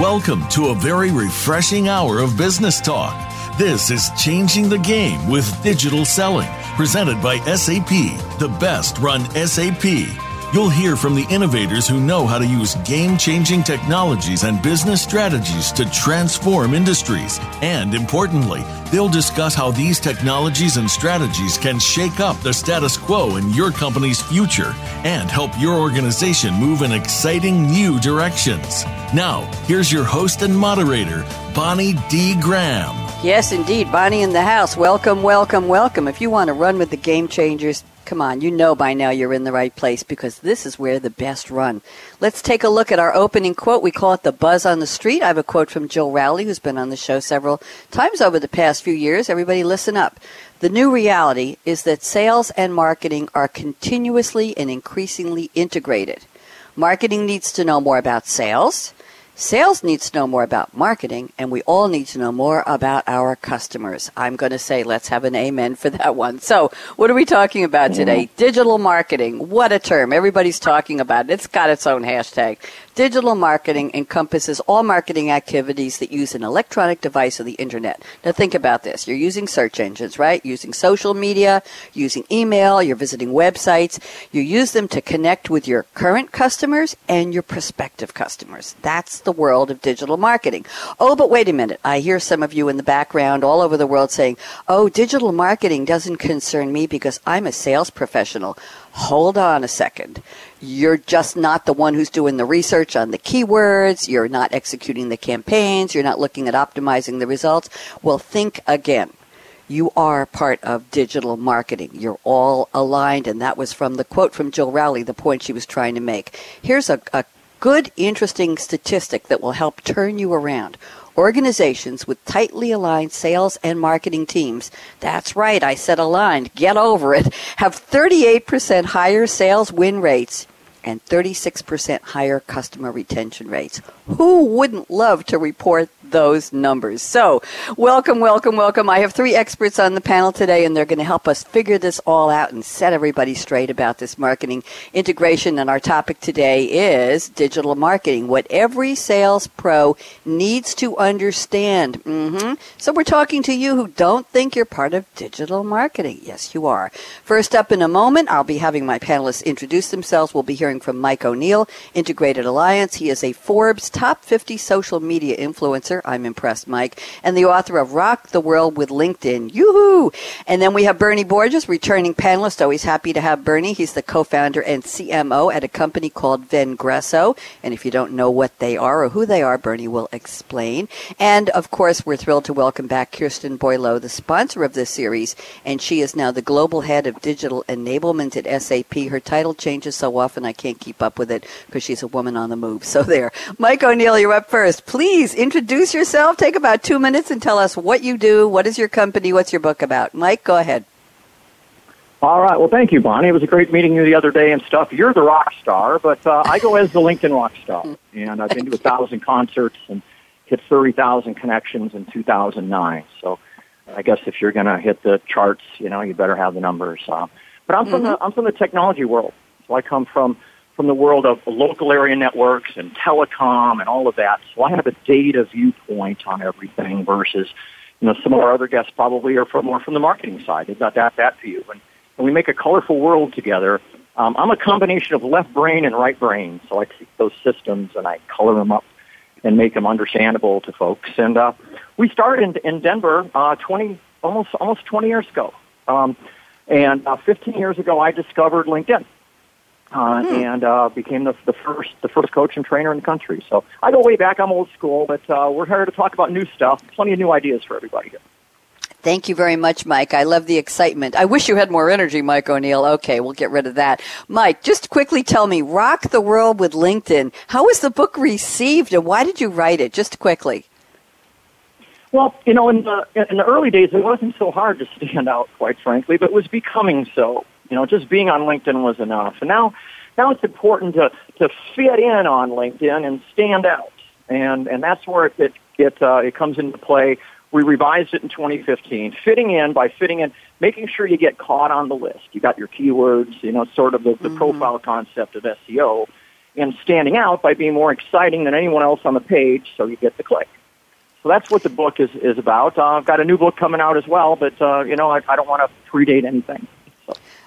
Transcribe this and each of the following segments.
Welcome to a very refreshing hour of business talk. This is Changing the Game with Digital Selling, presented by SAP, the best run SAP. You'll hear from the innovators who know how to use game changing technologies and business strategies to transform industries. And importantly, they'll discuss how these technologies and strategies can shake up the status quo in your company's future and help your organization move in exciting new directions. Now, here's your host and moderator, Bonnie D. Graham. Yes, indeed. Bonnie in the house. Welcome, welcome, welcome. If you want to run with the game changers, come on, you know by now you're in the right place because this is where the best run. Let's take a look at our opening quote. We call it the buzz on the street. I have a quote from Jill Rowley, who's been on the show several times over the past few years. Everybody listen up. The new reality is that sales and marketing are continuously and increasingly integrated. Marketing needs to know more about sales. Sales needs to know more about marketing, and we all need to know more about our customers. I'm going to say let's have an amen for that one. So, what are we talking about today? Digital marketing. What a term. Everybody's talking about it. It's got its own hashtag. Digital marketing encompasses all marketing activities that use an electronic device or the internet. Now think about this. You're using search engines, right? Using social media, using email, you're visiting websites. You use them to connect with your current customers and your prospective customers. That's the world of digital marketing. Oh, but wait a minute. I hear some of you in the background all over the world saying, oh, digital marketing doesn't concern me because I'm a sales professional. Hold on a second. You're just not the one who's doing the research on the keywords. You're not executing the campaigns. You're not looking at optimizing the results. Well, think again. You are part of digital marketing. You're all aligned, and that was from the quote from Jill Rowley, the point she was trying to make. Here's a, a good, interesting statistic that will help turn you around. Organizations with tightly aligned sales and marketing teams, that's right, I said aligned, get over it, have 38% higher sales win rates and 36% higher customer retention rates. Who wouldn't love to report those numbers? So, welcome, welcome, welcome. I have three experts on the panel today, and they're going to help us figure this all out and set everybody straight about this marketing integration. And our topic today is digital marketing, what every sales pro needs to understand. Mm-hmm. So, we're talking to you who don't think you're part of digital marketing. Yes, you are. First up in a moment, I'll be having my panelists introduce themselves. We'll be hearing from Mike O'Neill, Integrated Alliance. He is a Forbes top 50 social media influencer. I'm impressed, Mike. And the author of Rock the World with LinkedIn. Yoo-hoo! And then we have Bernie Borges, returning panelist. Always happy to have Bernie. He's the co-founder and CMO at a company called Vengreso. And if you don't know what they are or who they are, Bernie will explain. And of course, we're thrilled to welcome back Kirsten Boileau, the sponsor of this series. And she is now the global head of digital enablement at SAP. Her title changes so often I can't keep up with it because she's a woman on the move. So there. Mike O'Neill, you're up first. Please introduce yourself. Take about two minutes and tell us what you do, what is your company, what's your book about. Mike, go ahead. All right. Well, thank you, Bonnie. It was a great meeting you the other day and stuff. You're the rock star, but uh, I go as the LinkedIn rock star, and I've been to a thousand concerts and hit thirty thousand connections in 2009. So, I guess if you're going to hit the charts, you know, you better have the numbers. Uh, but I'm from mm-hmm. the I'm from the technology world, so I come from from the world of local area networks and telecom and all of that. So I have a data viewpoint on everything versus, you know, some of our other guests probably are from more from the marketing side. They've got that, that view. And, and we make a colorful world together. Um, I'm a combination of left brain and right brain. So I take those systems and I color them up and make them understandable to folks. And, uh, we started in, in Denver, uh, 20, almost, almost 20 years ago. Um, and uh, 15 years ago, I discovered LinkedIn uh, hmm. and uh, became the, the first the first coach and trainer in the country. So I go way back. I'm old school, but uh, we're here to talk about new stuff. Plenty of new ideas for everybody here. Thank you very much, Mike. I love the excitement. I wish you had more energy, Mike O'Neill. Okay, we'll get rid of that. Mike, just quickly tell me, Rock the World with LinkedIn. How was the book received and why did you write it? Just quickly. Well, you know, in the in the early days, it wasn't so hard to stand out, quite frankly, but it was becoming so. You know, just being on LinkedIn was enough. And now, now it's important to, to fit in on LinkedIn and stand out. And, and that's where it, it, uh, it comes into play. We revised it in 2015. Fitting in by fitting in, making sure you get caught on the list. You got your keywords, you know, sort of the, the mm-hmm. profile concept of SEO. and standing out by being more exciting than anyone else on the page, so you get the click. So that's what the book is, is about. Uh, I've got a new book coming out as well, but, uh, you know, I, I don't want to predate anything.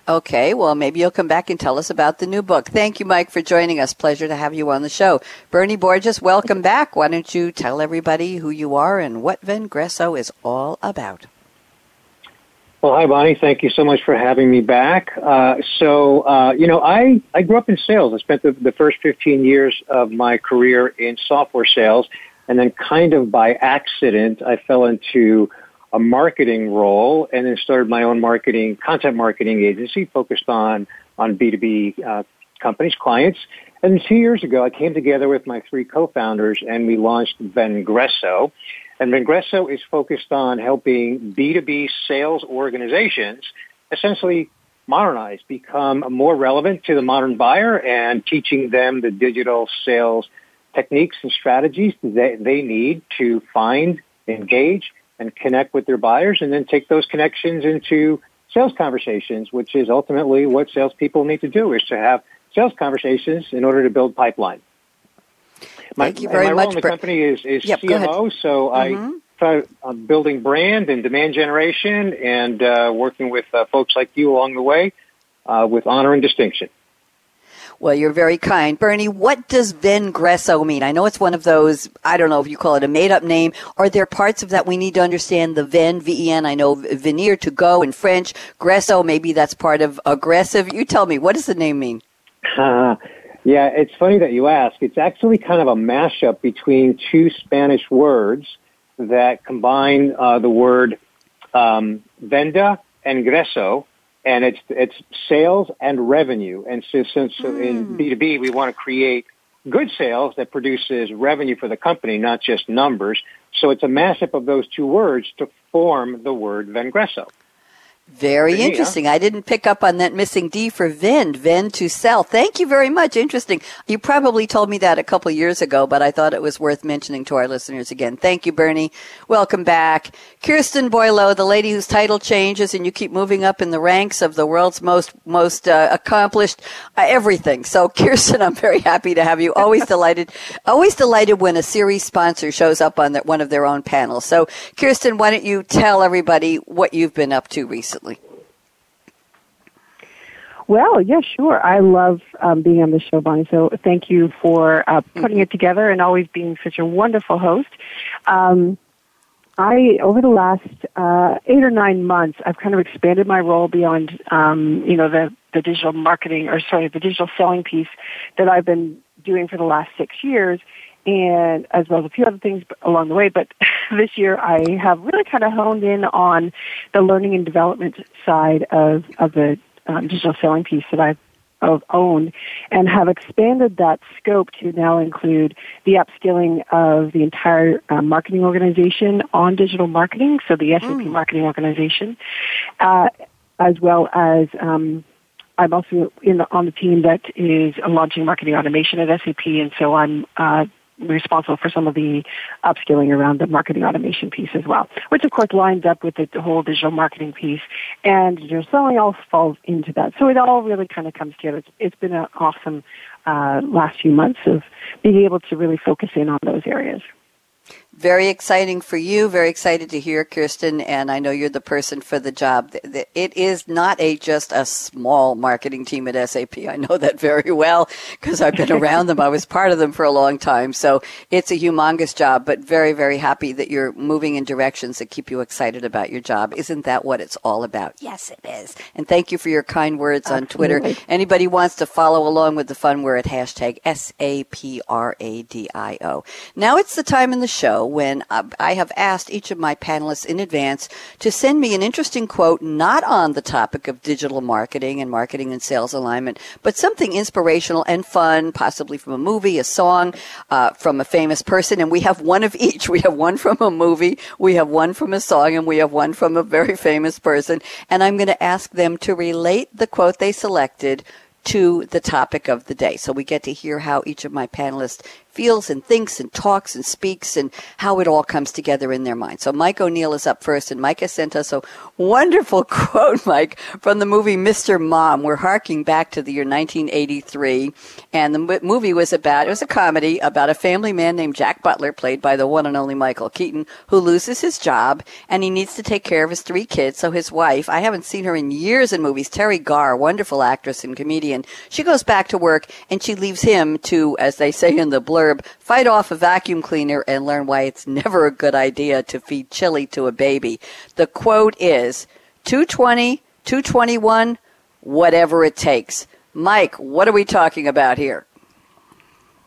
Okay, well, maybe you'll come back and tell us about the new book. Thank you, Mike, for joining us. Pleasure to have you on the show. Bernie Borges, welcome back. Why don't you tell everybody who you are and what Vengreso is all about? Well, hi, Bonnie. Thank you so much for having me back. Uh, so, uh, you know, I, I grew up in sales. I spent the, the first 15 years of my career in software sales, and then kind of by accident, I fell into a marketing role and then started my own marketing, content marketing agency focused on, on B2B uh, companies, clients. And two years ago, I came together with my three co-founders and we launched Vengreso. And Vengreso is focused on helping B2B sales organizations essentially modernize, become more relevant to the modern buyer and teaching them the digital sales techniques and strategies that they need to find, engage, and connect with their buyers and then take those connections into sales conversations, which is ultimately what salespeople need to do is to have sales conversations in order to build pipeline. My, Thank you very my much. role in the company is, is yep, CMO, so mm-hmm. I try uh, building brand and demand generation and uh, working with uh, folks like you along the way uh, with honor and distinction. Well, you're very kind. Bernie, what does Vengreso mean? I know it's one of those, I don't know if you call it a made up name. Are there parts of that we need to understand? The Ven, V-E-N, I know veneer to go in French. Gresso, maybe that's part of aggressive. You tell me, what does the name mean? Uh, yeah, it's funny that you ask. It's actually kind of a mashup between two Spanish words that combine uh, the word um, venda and greso, and it's it's sales and revenue. And so, since mm. in B two B we want to create good sales that produces revenue for the company, not just numbers. So it's a mashup of those two words to form the word Vengreso. Very interesting. I didn't pick up on that missing D for vend, vend to sell. Thank you very much. Interesting. You probably told me that a couple years ago, but I thought it was worth mentioning to our listeners again. Thank you, Bernie. Welcome back. Kirsten Boileau, the lady whose title changes and you keep moving up in the ranks of the world's most, most uh, accomplished uh, everything. So, Kirsten, I'm very happy to have you. Always delighted, always delighted when a series sponsor shows up on the, one of their own panels. So, Kirsten, why don't you tell everybody what you've been up to recently? Recently? Well, yeah, sure. I love um, being on the show, Bonnie. So thank you for uh, putting it together and always being such a wonderful host. Um, I over the last uh, eight or nine months, I've kind of expanded my role beyond, um, you know, the the digital marketing or sorry, the digital selling piece that I've been doing for the last six years, and as well as a few other things along the way. But this year, I have really kind of honed in on the learning and development side of of the um, digital selling piece that I've of owned and have expanded that scope to now include the upskilling of the entire uh, marketing organization on digital marketing, so the SAP mm. marketing organization, uh, as well as um, I'm also in the, on the team that is launching marketing automation at SAP, and so I'm uh, responsible for some of the upskilling around the marketing automation piece as well, which of course lines up with the, whole digital marketing piece. And digital selling all falls into that. So it all really kind of comes together. it's, it's been an awesome uh, last few months of being able to really focus in on those areas very exciting for you. Very excited to hear, Kirsten, and I know you're the person for the job. It is not a just a small marketing team at SAP. I know that very well because I've been around them. I was part of them for a long time. So it's a humongous job, but very, very happy that you're moving in directions that keep you excited about your job. Isn't that what it's all about? Yes, it is. And thank you for your kind words on Twitter. Anybody wants to follow along with the fun, we're at hashtag S-A-P-R-A-D-I-O. Now it's the time in the show when uh, I have asked each of my panelists in advance to send me an interesting quote not on the topic of digital marketing and marketing and sales alignment, but something inspirational and fun, possibly from a movie, a song, uh, from a famous person. And we have one of each. We have one from a movie, we have one from a song, and we have one from a very famous person. And I'm going to ask them to relate the quote they selected to the topic of the day. So we get to hear how each of my panelists feels and thinks and talks and speaks and how it all comes together in their mind. So Mike O'Neill is up first, and Mike has sent us a wonderful quote, Mike, from the movie Mr. Mom. We're harking back to the year 1983, and the movie was about, it was a comedy about a family man named Jack Butler, played by the one and only Michael Keaton, who loses his job, and he needs to take care of his three kids. So his wife, I haven't seen her in years in movies, Teri Garr, wonderful actress and comedian, she goes back to work, and she leaves him to, as they say in the blurb, blurb, fight off a vacuum cleaner and learn why it's never a good idea to feed chili to a baby. The quote is 220, 221, whatever it takes. Mike, what are we talking about here?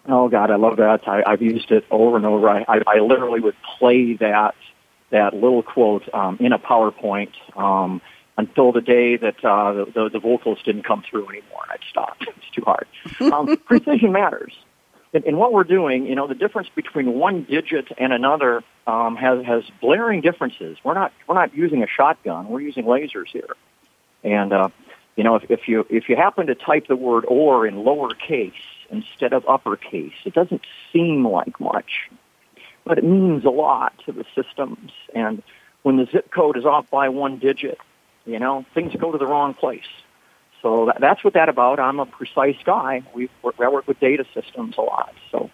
Oh God, I love that. I, I've used it over and over. I, I, I literally would play that that little quote um, in a PowerPoint um, until the day that uh, the, the, the vocals didn't come through anymore. I'd stop. It's too hard. Um, precision matters in what we're doing, you know, the difference between one digit and another um, has has blaring differences. We're not we're not using a shotgun. We're using lasers here, and uh, you know, if, if you if you happen to type the word "or" in lowercase instead of uppercase, it doesn't seem like much, but it means a lot to the systems. And when the zip code is off by one digit, you know, things go to the wrong place. So that, that's what that about. I'm a precise guy. We I work with data systems a lot. So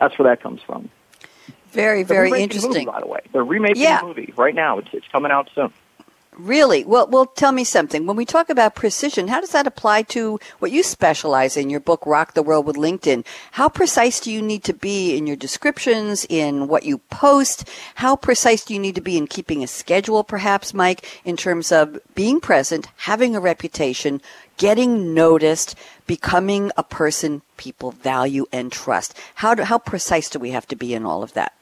that's where that comes from. Very, very interesting. Movie, by the way, they're remaking yeah. the movie right now. It's it's coming out soon. Really? Well, well, tell me something. When we talk about precision, how does that apply to what you specialize in? Your book, Rock the World with LinkedIn. How precise do you need to be in your descriptions, in what you post? How precise do you need to be in keeping a schedule, perhaps, Mike, in terms of being present, having a reputation, getting noticed, becoming a person people value and trust? How, do, how precise do we have to be in all of that?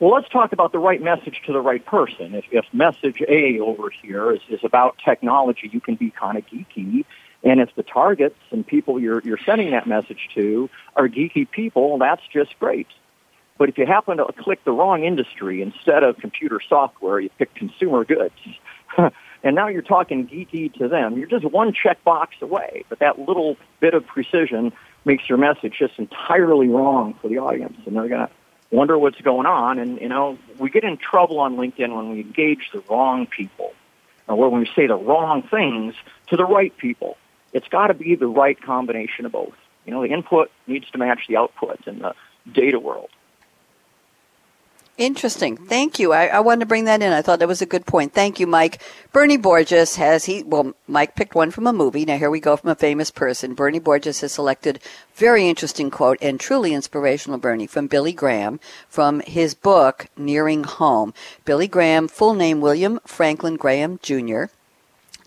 Well, let's talk about the right message to the right person. If, if message A over here is, is about technology, you can be kind of geeky. And if the targets and people you're, you're sending that message to are geeky people, that's just great. But if you happen to click the wrong industry, instead of computer software, you pick consumer goods. and now you're talking geeky to them. You're just one checkbox away. But that little bit of precision makes your message just entirely wrong for the audience. And they're going to wonder what's going on. And, you know, we get in trouble on LinkedIn when we engage the wrong people or when we say the wrong things to the right people. It's got to be the right combination of both. You know, the input needs to match the output in the data world. Interesting. Thank you. I, I, wanted to bring that in. I thought that was a good point. Thank you, Mike. Bernie Borges has he well, Mike picked one from a movie. Now here we go from a famous person. Bernie Borges has selected very interesting quote and truly inspirational Bernie from Billy Graham from his book Nearing Home. Billy Graham, full name William Franklin Graham Jr.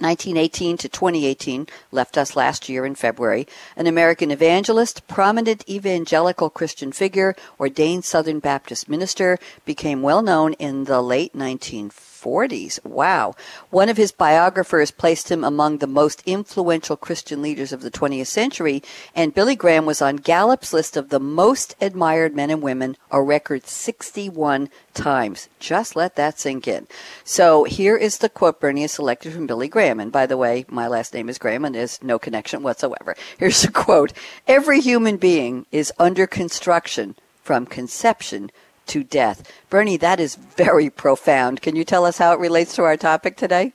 1918 to 2018, left us last year in February, an American evangelist, prominent evangelical Christian figure, ordained Southern Baptist minister, became well known in the late 1940s 40s. Wow. One of his biographers placed him among the most influential Christian leaders of the 20th century, and Billy Graham was on Gallup's list of the most admired men and women, a record 61 times. Just let that sink in. So here is the quote Bernie has selected from Billy Graham. And by the way, my last name is Graham and there's no connection whatsoever. Here's the quote. Every human being is under construction from conception to death. Bernie, that is very profound. Can you tell us how it relates to our topic today?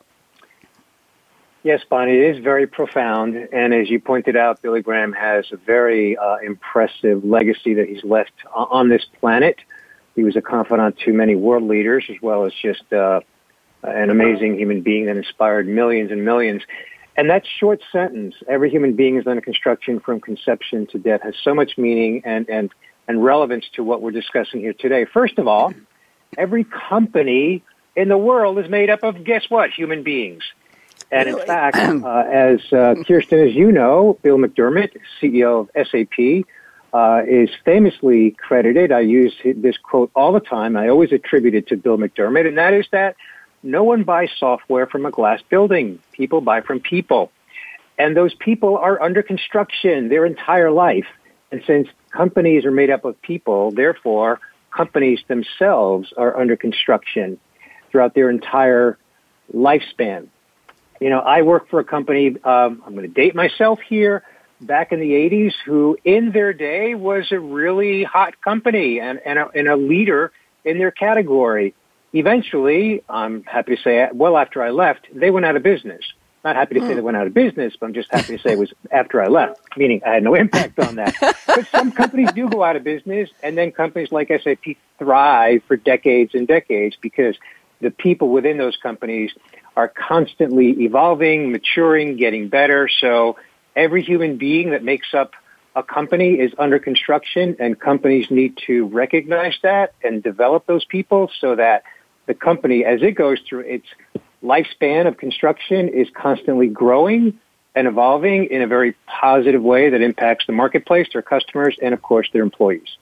Yes, Bonnie, it is very profound. And as you pointed out, Billy Graham has a very uh, impressive legacy that he's left on this planet. He was a confidant to many world leaders as well as just uh, an amazing human being that inspired millions and millions. And that short sentence, every human being is under construction from conception to death, has so much meaning and, and and relevance to what we're discussing here today. First of all, every company in the world is made up of, guess what, human beings. And really? in fact, uh, as uh, Kirsten, as you know, Bill McDermott, CEO of SAP, uh, is famously credited. I use this quote all the time. I always attribute it to Bill McDermott, and that is that no one buys software from a glass building. People buy from people. And those people are under construction their entire life. And since companies are made up of people, therefore, companies themselves are under construction throughout their entire lifespan. You know, I work for a company, um, I'm going to date myself here, back in the 80s, who in their day was a really hot company and, and, a, and a leader in their category. Eventually, I'm happy to say, well after I left, they went out of business. Not happy to say they went out of business, but I'm just happy to say it was after I left, meaning I had no impact on that. but some companies do go out of business, and then companies like SAP thrive for decades and decades because the people within those companies are constantly evolving, maturing, getting better. So every human being that makes up a company is under construction and companies need to recognize that and develop those people so that the company, as it goes through its lifespan of construction, is constantly growing and evolving in a very positive way that impacts the marketplace, their customers, and of course their employees.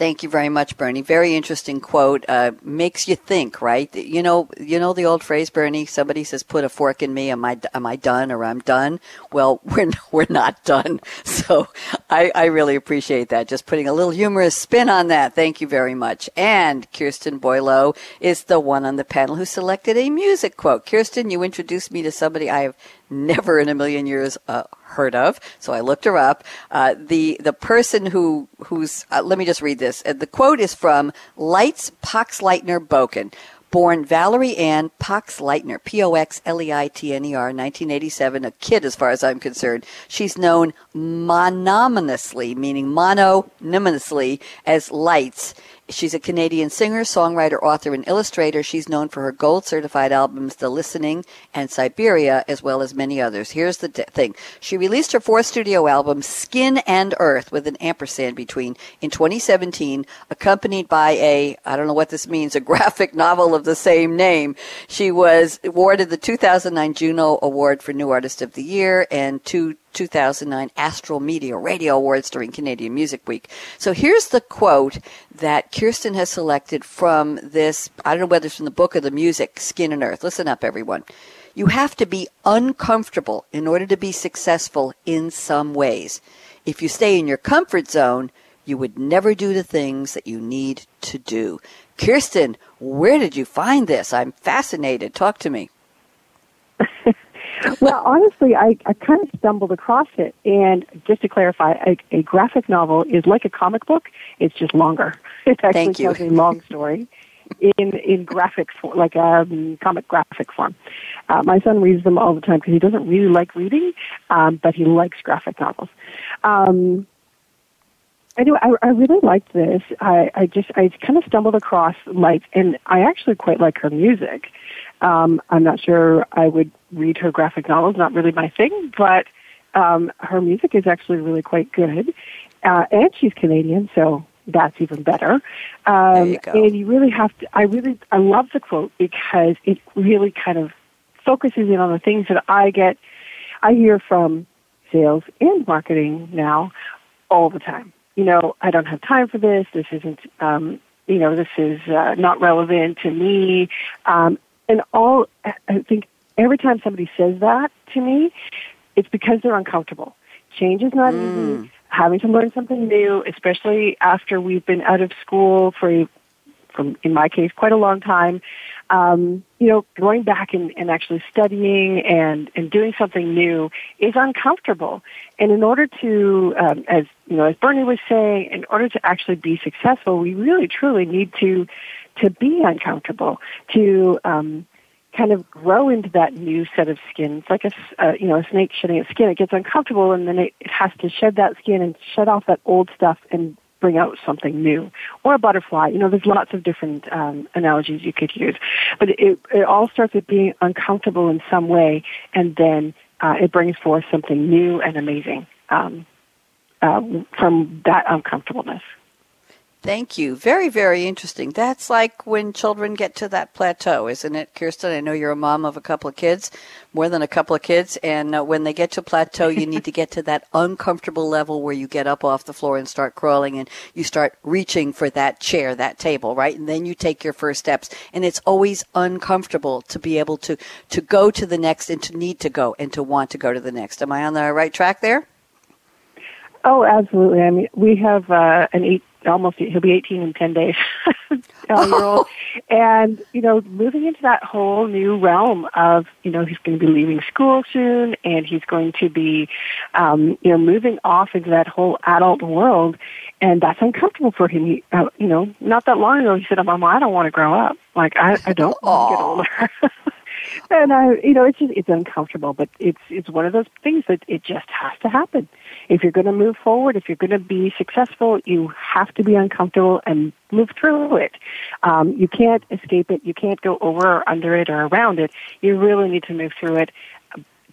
Thank you very much, Bernie. Very interesting quote. Uh, makes you think, right? You know, you know the old phrase, Bernie. Somebody says, "Put a fork in me." Am I am I done or I'm done? Well, we're we're not done. So I, I really appreciate that. Just putting a little humorous spin on that. Thank you very much. And Kirsten Boileau is the one on the panel who selected a music quote. Kirsten, you introduced me to somebody I have never in a million years uh, heard of. So I looked her up. Uh, the the person who who's uh, let me just read this. Uh, the quote is from Lights Poxleitner Bokan. Born Valerie Ann Poxleitner, P-O-X-L-E-I-T-N-E-R, 1987, a kid as far as I'm concerned. She's known mononymously, meaning mononymously, as Lights She's a Canadian singer, songwriter, author, and illustrator. She's known for her gold certified albums, The Listening and Siberia, as well as many others. Here's the d- thing. She released her fourth studio album, Skin and Earth, with an ampersand between, in 2017, accompanied by a, I don't know what this means, a graphic novel of the same name. She was awarded the 2009 Juno Award for New Artist of the Year and two 2009 Astral Media Radio Awards during Canadian Music Week. So here's the quote that Kirsten has selected from this, I don't know whether it's from the book or the music, Skin and Earth. Listen up, everyone. You have to be uncomfortable in order to be successful in some ways. If you stay in your comfort zone, you would never do the things that you need to do. Kirsten, where did you find this? I'm fascinated. Talk to me. well, honestly, I, I kind of stumbled across it. And just to clarify, a, a graphic novel is like a comic book. It's just longer. It actually Thank you. tells a long story in in graphic form, like a um, comic graphic form. Uh, my son reads them all the time because he doesn't really like reading, um, but he likes graphic novels. Um, anyway, I, I really liked this. I, I just I kind of stumbled across like, and I actually quite like her music. Um, I'm not sure I would read her graphic novels, not really my thing, but um, her music is actually really quite good. Uh, and she's Canadian, so that's even better. Um, you go. and you really have to, I really, I love the quote because it really kind of focuses in on the things that I get, I hear from sales and marketing now all the time. You know, I don't have time for this. This isn't, um, you know, this is uh, not relevant to me. Um, and all, I think every time somebody says that to me, it's because they're uncomfortable. Change is not Mm. easy. Having to learn something new, especially after we've been out of school for, from in my case, quite a long time. Um, you know, going back and, and actually studying and, and doing something new is uncomfortable. And in order to, um, as you know, as Bernie was saying, in order to actually be successful, we really truly need to to be uncomfortable, to um, kind of grow into that new set of skin. It's like a uh, you know, a snake shedding its skin. It gets uncomfortable and then it, it has to shed that skin and shed off that old stuff and bring out something new. Or a butterfly. You know, there's lots of different um, analogies you could use. But it, it all starts with being uncomfortable in some way and then uh, it brings forth something new and amazing um, uh, from that uncomfortableness. Thank you. Very, very interesting. That's like when children get to that plateau, isn't it, Kirsten? I know you're a mom of a couple of kids, more than a couple of kids, and uh, when they get to plateau, you need to get to that uncomfortable level where you get up off the floor and start crawling and you start reaching for that chair, that table, right? And then you take your first steps. And it's always uncomfortable to be able to, to go to the next and to need to go and to want to go to the next. Am I on the right track there? Oh, absolutely. I mean, we have uh, an eight almost he'll be 18 in 10 days. Old and you know moving into that whole new realm of you know he's going to be leaving school soon and he's going to be um you know moving off into that whole adult world. And that's uncomfortable for him. He, uh, you know not that long ago he said mom i don't want to grow up. Like i i don't want to get older and I, you know, it's just it's uncomfortable, but it's it's one of those things that it just has to happen. If you're going to move forward, if you're going to be successful, you have to be uncomfortable and move through it. Um, you can't escape it. You can't go over or under it or around it. You really need to move through it.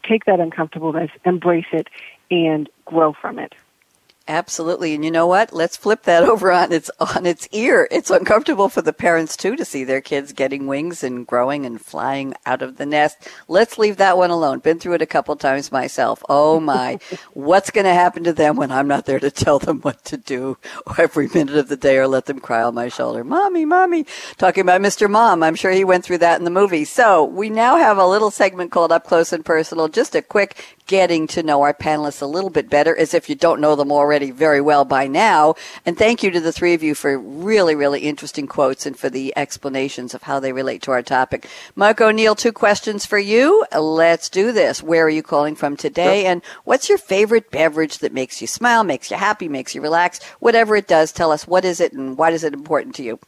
Take that uncomfortableness, embrace it, and grow from it. Absolutely. And you know what? Let's flip that over on its on its ear. It's uncomfortable for the parents too to see their kids getting wings and growing and flying out of the nest. Let's leave that one alone. Been through it a couple times myself. Oh my. What's going to happen to them when I'm not there to tell them what to do every minute of the day or let them cry on my shoulder? Mommy, mommy. Talking about Mr. Mom. I'm sure he went through that in the movie. So, we now have a little segment called Up Close and Personal. Just a quick getting to know our panelists a little bit better as if you don't know them already very well by now. And thank you to the three of you for really, really interesting quotes and for the explanations of how they relate to our topic. Mark O'Neill, two questions for you. Let's do this. Where are you calling from today? And what's your favorite beverage that makes you smile, makes you happy, makes you relax? Whatever it does, tell us what is it and why is it important to you?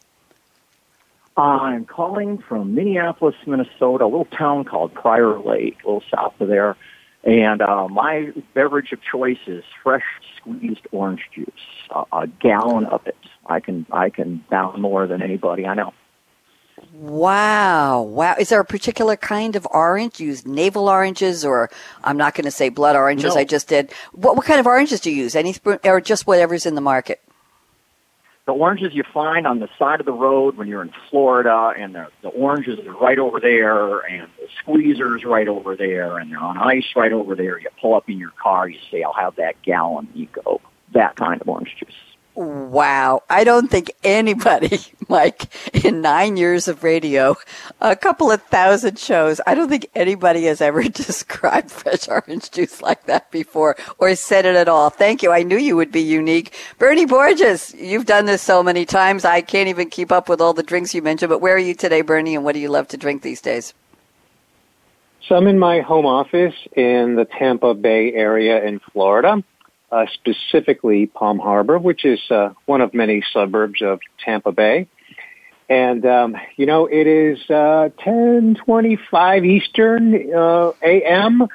I'm calling from Minneapolis, Minnesota, a little town called Prior Lake, a little south of there. And uh, my beverage of choice is fresh squeezed orange juice, uh, a gallon of it. I can I can down more than anybody I know. Wow. Wow. Is there a particular kind of orange? You use navel oranges or I'm not going to say blood oranges. No. I just did. What, what kind of oranges do you use? Any or just whatever's in the market? The oranges you find on the side of the road when you're in Florida, and the, the oranges are right over there, and the squeezers right over there, and they're on ice right over there. You pull up in your car, you say, "I'll have that gallon." You go that kind of orange juice. Wow. I don't think anybody, Mike, in nine years of radio, a couple of thousand shows, I don't think anybody has ever described fresh orange juice like that before or said it at all. Thank you. I knew you would be unique. Bernie Borges, you've done this so many times. I can't even keep up with all the drinks you mentioned, but where are you today, Bernie, and what do you love to drink these days? So I'm in my home office in the Tampa Bay area in Florida uh, specifically Palm Harbor, which is uh, one of many suburbs of Tampa Bay. And um, you know, it is uh, 10:25 Eastern uh, a.m.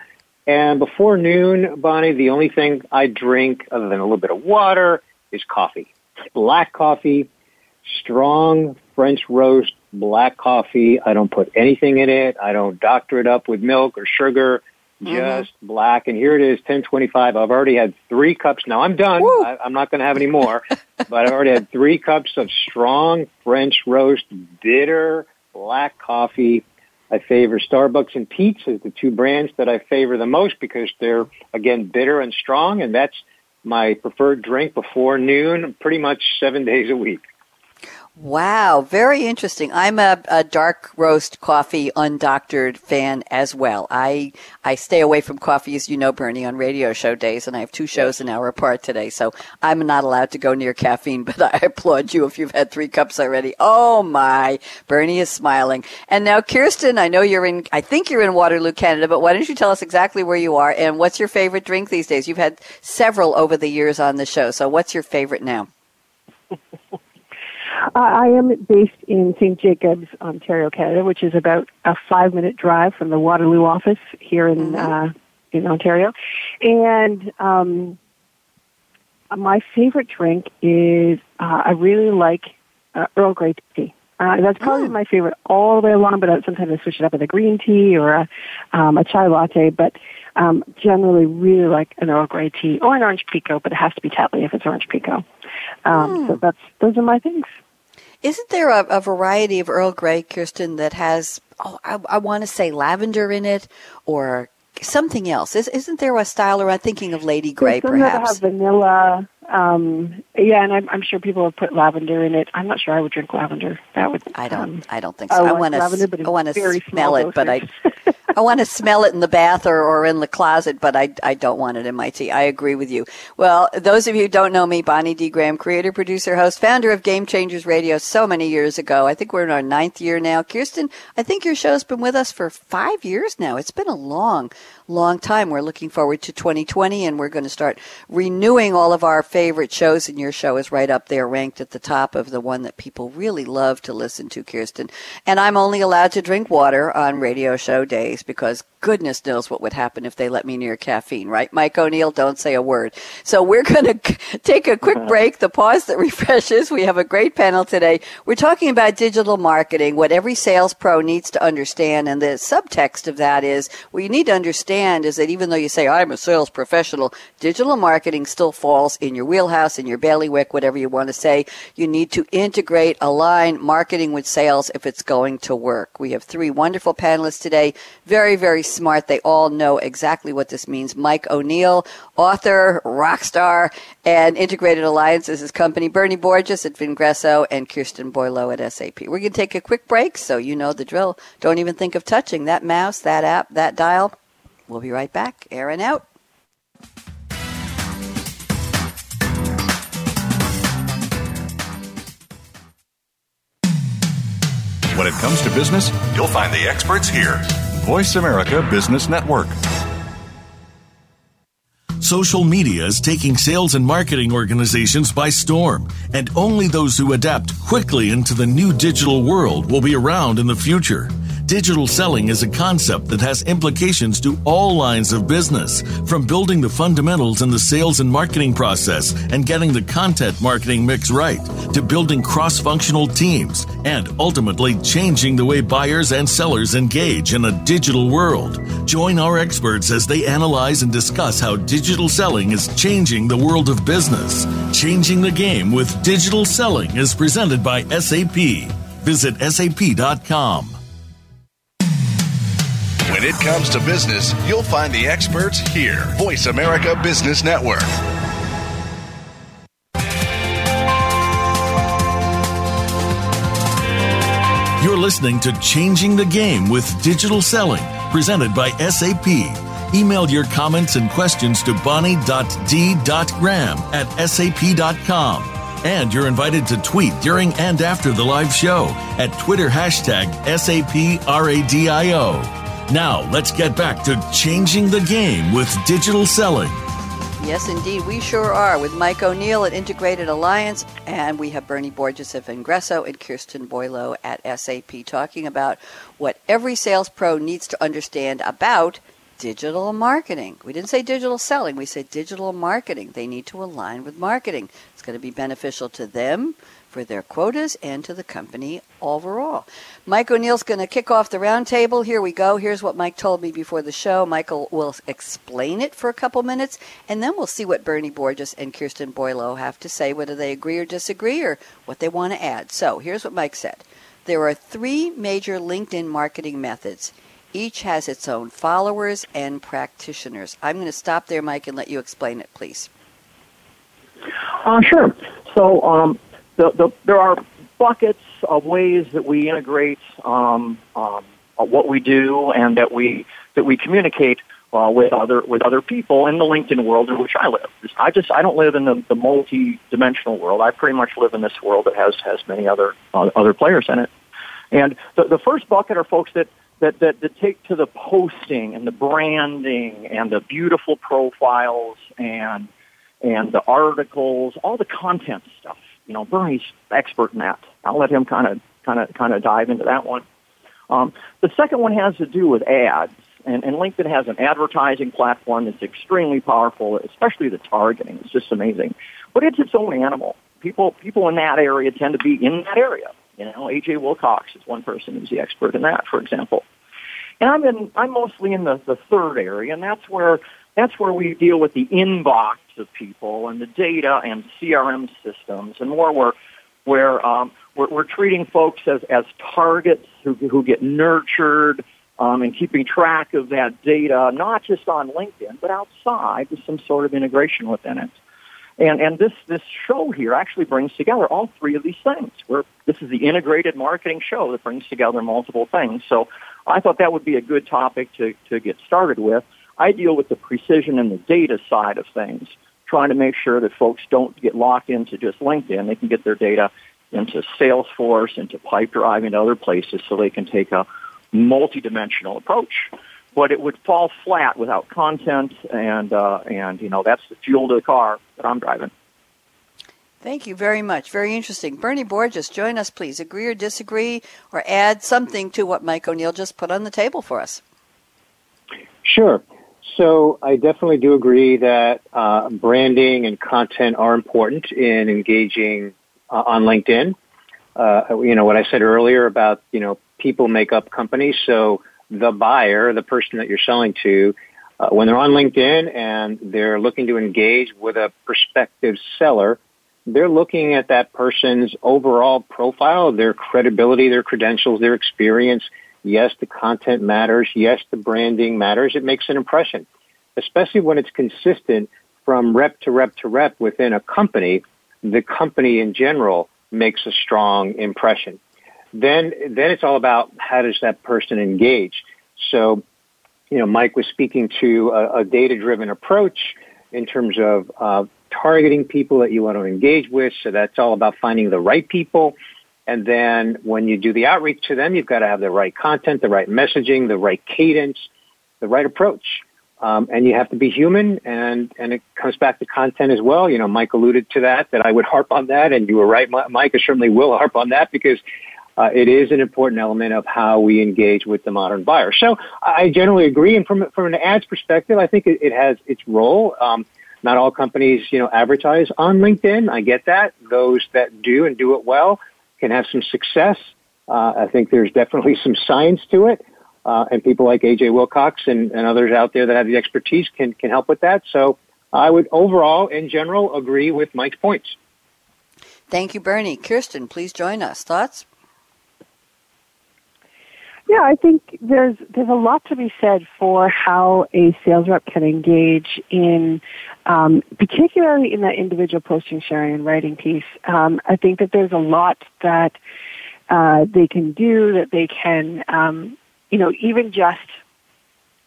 And before noon, Bonnie, the only thing I drink, other than a little bit of water, is coffee. Black coffee, strong French roast black coffee. I don't put anything in it. I don't doctor it up with milk or sugar just mm-hmm. black. And here it is, 1025. I've already had three cups. Now I'm done. I, I'm not going to have any more, but I've already had three cups of strong French roast, bitter black coffee. I favor Starbucks and Peet's as the two brands that I favor the most because they're, again, bitter and strong. And that's my preferred drink before noon, pretty much seven days a week. Wow, very interesting. I'm a, a, dark roast coffee undoctored fan as well. I I stay away from coffee, as you know, Bernie, on radio show days, and I have two shows an hour apart today, so I'm not allowed to go near caffeine. But I applaud you if you've had three cups already. Oh my, Bernie is smiling. And now, Kirsten, I know you're in. I think you're in Waterloo, Canada, but why don't you tell us exactly where you are and what's your favorite drink these days? You've had several over the years on the show, so what's your favorite now? Uh, I am based in St. Jacobs, Ontario, Canada, which is about a five-minute drive from the Waterloo office here in mm-hmm. uh, in Ontario. And um, my favorite drink is uh, I really like uh, Earl Grey tea. Uh, that's probably oh. my favorite all the way along, but sometimes I switch it up with a green tea or a, um, a chai latte. But um, generally, really like an Earl Grey tea or an orange pekoe, but it has to be Tetley if it's orange pekoe. Um, mm. So that's those are my things. Isn't there a, a, variety of Earl Grey, Kirsten, that has, oh, I, I want to say lavender in it or something else? Is, isn't there a style around thinking of Lady Grey, There's perhaps? have vanilla. Um, yeah, and I'm, I'm, sure people have put lavender in it. I'm not sure I would drink lavender. That would. I don't. Um, I don't think so. I, want to. I want to smell it, but I. I want to smell it in the bath or, or in the closet, but I, I don't want it in my tea. I agree with you. Well, those of you who don't know me, Bonnie D. Graham, creator, producer, host, founder of Game Changers Radio so many years ago. I think we're in our ninth year now. Kirsten, I think your show's been with us for five years now. It's been a long, long time. We're looking forward to 2020 and we're going to start renewing all of our favorite shows and your show is right up there ranked at the top of the one that people really love to listen to, Kirsten. And I'm only allowed to drink water on radio show days because goodness knows what would happen if they let me near caffeine, right? Mike O'Neill, don't say a word. So we're going to take a quick break, the pause that refreshes. We have a great panel today. We're talking about digital marketing, what every sales pro needs to understand. And the subtext of that is what you need to understand is that even though you say, I'm a sales professional, digital marketing still falls in your wheelhouse, in your bailiwick, whatever you want to say. You need to integrate, align marketing with sales if it's going to work. We have three wonderful panelists today. Very, very smart. They all know exactly what this means. Mike O'Neill, author, rock star, and Integrated Alliances, his company. Bernie Borges at Vengreso and Kirsten Boileau at SAP. We're going to take a quick break, so you know the drill. Don't even think of touching that mouse, that app, that dial. We'll be right back. Aaron out. When it comes to business, you'll find the experts here. Voice America Business Network. Social media is taking sales and marketing organizations by storm, and only those who adapt quickly into the new digital world will be around in the future. Digital selling is a concept that has implications to all lines of business, from building the fundamentals in the sales and marketing process and getting the content marketing mix right, to building cross functional teams, and ultimately changing the way buyers and sellers engage in a digital world. Join our experts as they analyze and discuss how digital selling is changing the world of business. Changing the Game with Digital Selling is presented by SAP. Visit sap.com. When it comes to business, you'll find the experts here. Voice America Business Network. You're listening to Changing the Game with Digital Selling, presented by SAP. Email your comments and questions to bonnie.d.graham at sap.com. And you're invited to tweet during and after the live show at Twitter hashtag SAPRADIO. Now, let's get back to changing the game with digital selling. Yes, indeed, we sure are with Mike O'Neill at Integrated Alliance, and we have Bernie Borges of Vengreso and Kirsten Boileau at SAP talking about what every sales pro needs to understand about digital marketing. We didn't say digital selling, we said digital marketing. They need to align with marketing. It's going to be beneficial to them, for their quotas and to the company overall. Mike O'Neill's going to kick off the roundtable. Here we go. Here's what Mike told me before the show. Michael will explain it for a couple minutes, and then we'll see what Bernie Borges and Kirsten Boileau have to say, whether they agree or disagree or what they want to add. So here's what Mike said. There are three major LinkedIn marketing methods. Each has its own followers and practitioners. I'm going to stop there, Mike, and let you explain it, please. Uh, sure. So um, the, the, there are buckets of ways that we integrate um, um, what we do and that we that we communicate uh, with other with other people in the LinkedIn world in which I live. I just I don't live in the, the multi-dimensional world. I pretty much live in this world that has has many other uh, other players in it. And the, the first bucket are folks that, that that that take to the posting and the branding and the beautiful profiles and and the articles, all the content stuff you know, Bernie's expert in that. I'll let him kind of kind of kind of dive into that one. Um, the second one has to do with ads, and, and LinkedIn has an advertising platform that's extremely powerful, especially the targeting. It's just amazing, but it's its own animal. People people in that area tend to be in that area. You know, AJ Wilcox is one person who's the expert in that, for example. And I'm in I'm mostly in the, the third area, and that's where that's where we deal with the inbox of people and the data and CRM systems, and more where where um, we're, we're treating folks as as targets who who get nurtured. Um, and keeping track of that data, not just on LinkedIn, but outside with some sort of integration within it. And, and this, this show here actually brings together all three of these things. Where this is the integrated marketing show that brings together multiple things. So I thought that would be a good topic to, to get started with. I deal with the precision and the data side of things, trying to make sure that folks don't get locked into just LinkedIn. They can get their data into Salesforce, into Pipedrive, and other places so they can take a multidimensional approach. But it would fall flat without content, and uh, and you know that's the fuel to the car that I'm driving. Thank you very much. Very interesting. Bernie Borges, join us, please. Agree or disagree, or add something to what Mike O'Neill just put on the table for us. Sure. So I definitely do agree that uh, branding and content are important in engaging uh, on LinkedIn. Uh, you know what I said earlier about you know people make up companies. So the buyer, the person that you're selling to, uh, when they're on LinkedIn and they're looking to engage with a prospective seller, they're looking at that person's overall profile, their credibility, their credentials, their experience, Yes, the content matters. Yes, the branding matters. It makes an impression, especially when it's consistent from rep to rep to rep within a company. The company in general makes a strong impression. Then, then it's all about how does that person engage. So, you know, Mike was speaking to a, a data-driven approach in terms of uh, targeting people that you want to engage with. So that's all about finding the right people and then when you do the outreach to them, you've got to have the right content, the right messaging, the right cadence, the right approach. Um, and you have to be human and, and it comes back to content as well. You know, Mike alluded to that, that I would harp on that and you were right, Mike. I certainly will harp on that because uh, it is an important element of how we engage with the modern buyer. So I generally agree. And from, from an ads perspective, I think it, it has its role. Um, not all companies, you know, advertise on LinkedIn. I get that. Those that do and do it well can have some success. Uh, I think there's definitely some science to it. Uh, and people like AJ Wilcox and, and others out there that have the expertise can, can help with that. So I would overall, in general, agree with Mike's points. Thank you, Bernie. Kirsten, please join us. Thoughts? Yeah, I think there's there's a lot to be said for how a sales rep can engage in, um, particularly in that individual posting, sharing, and writing piece. Um, I think that there's a lot that uh, they can do that they can, um, you know, even just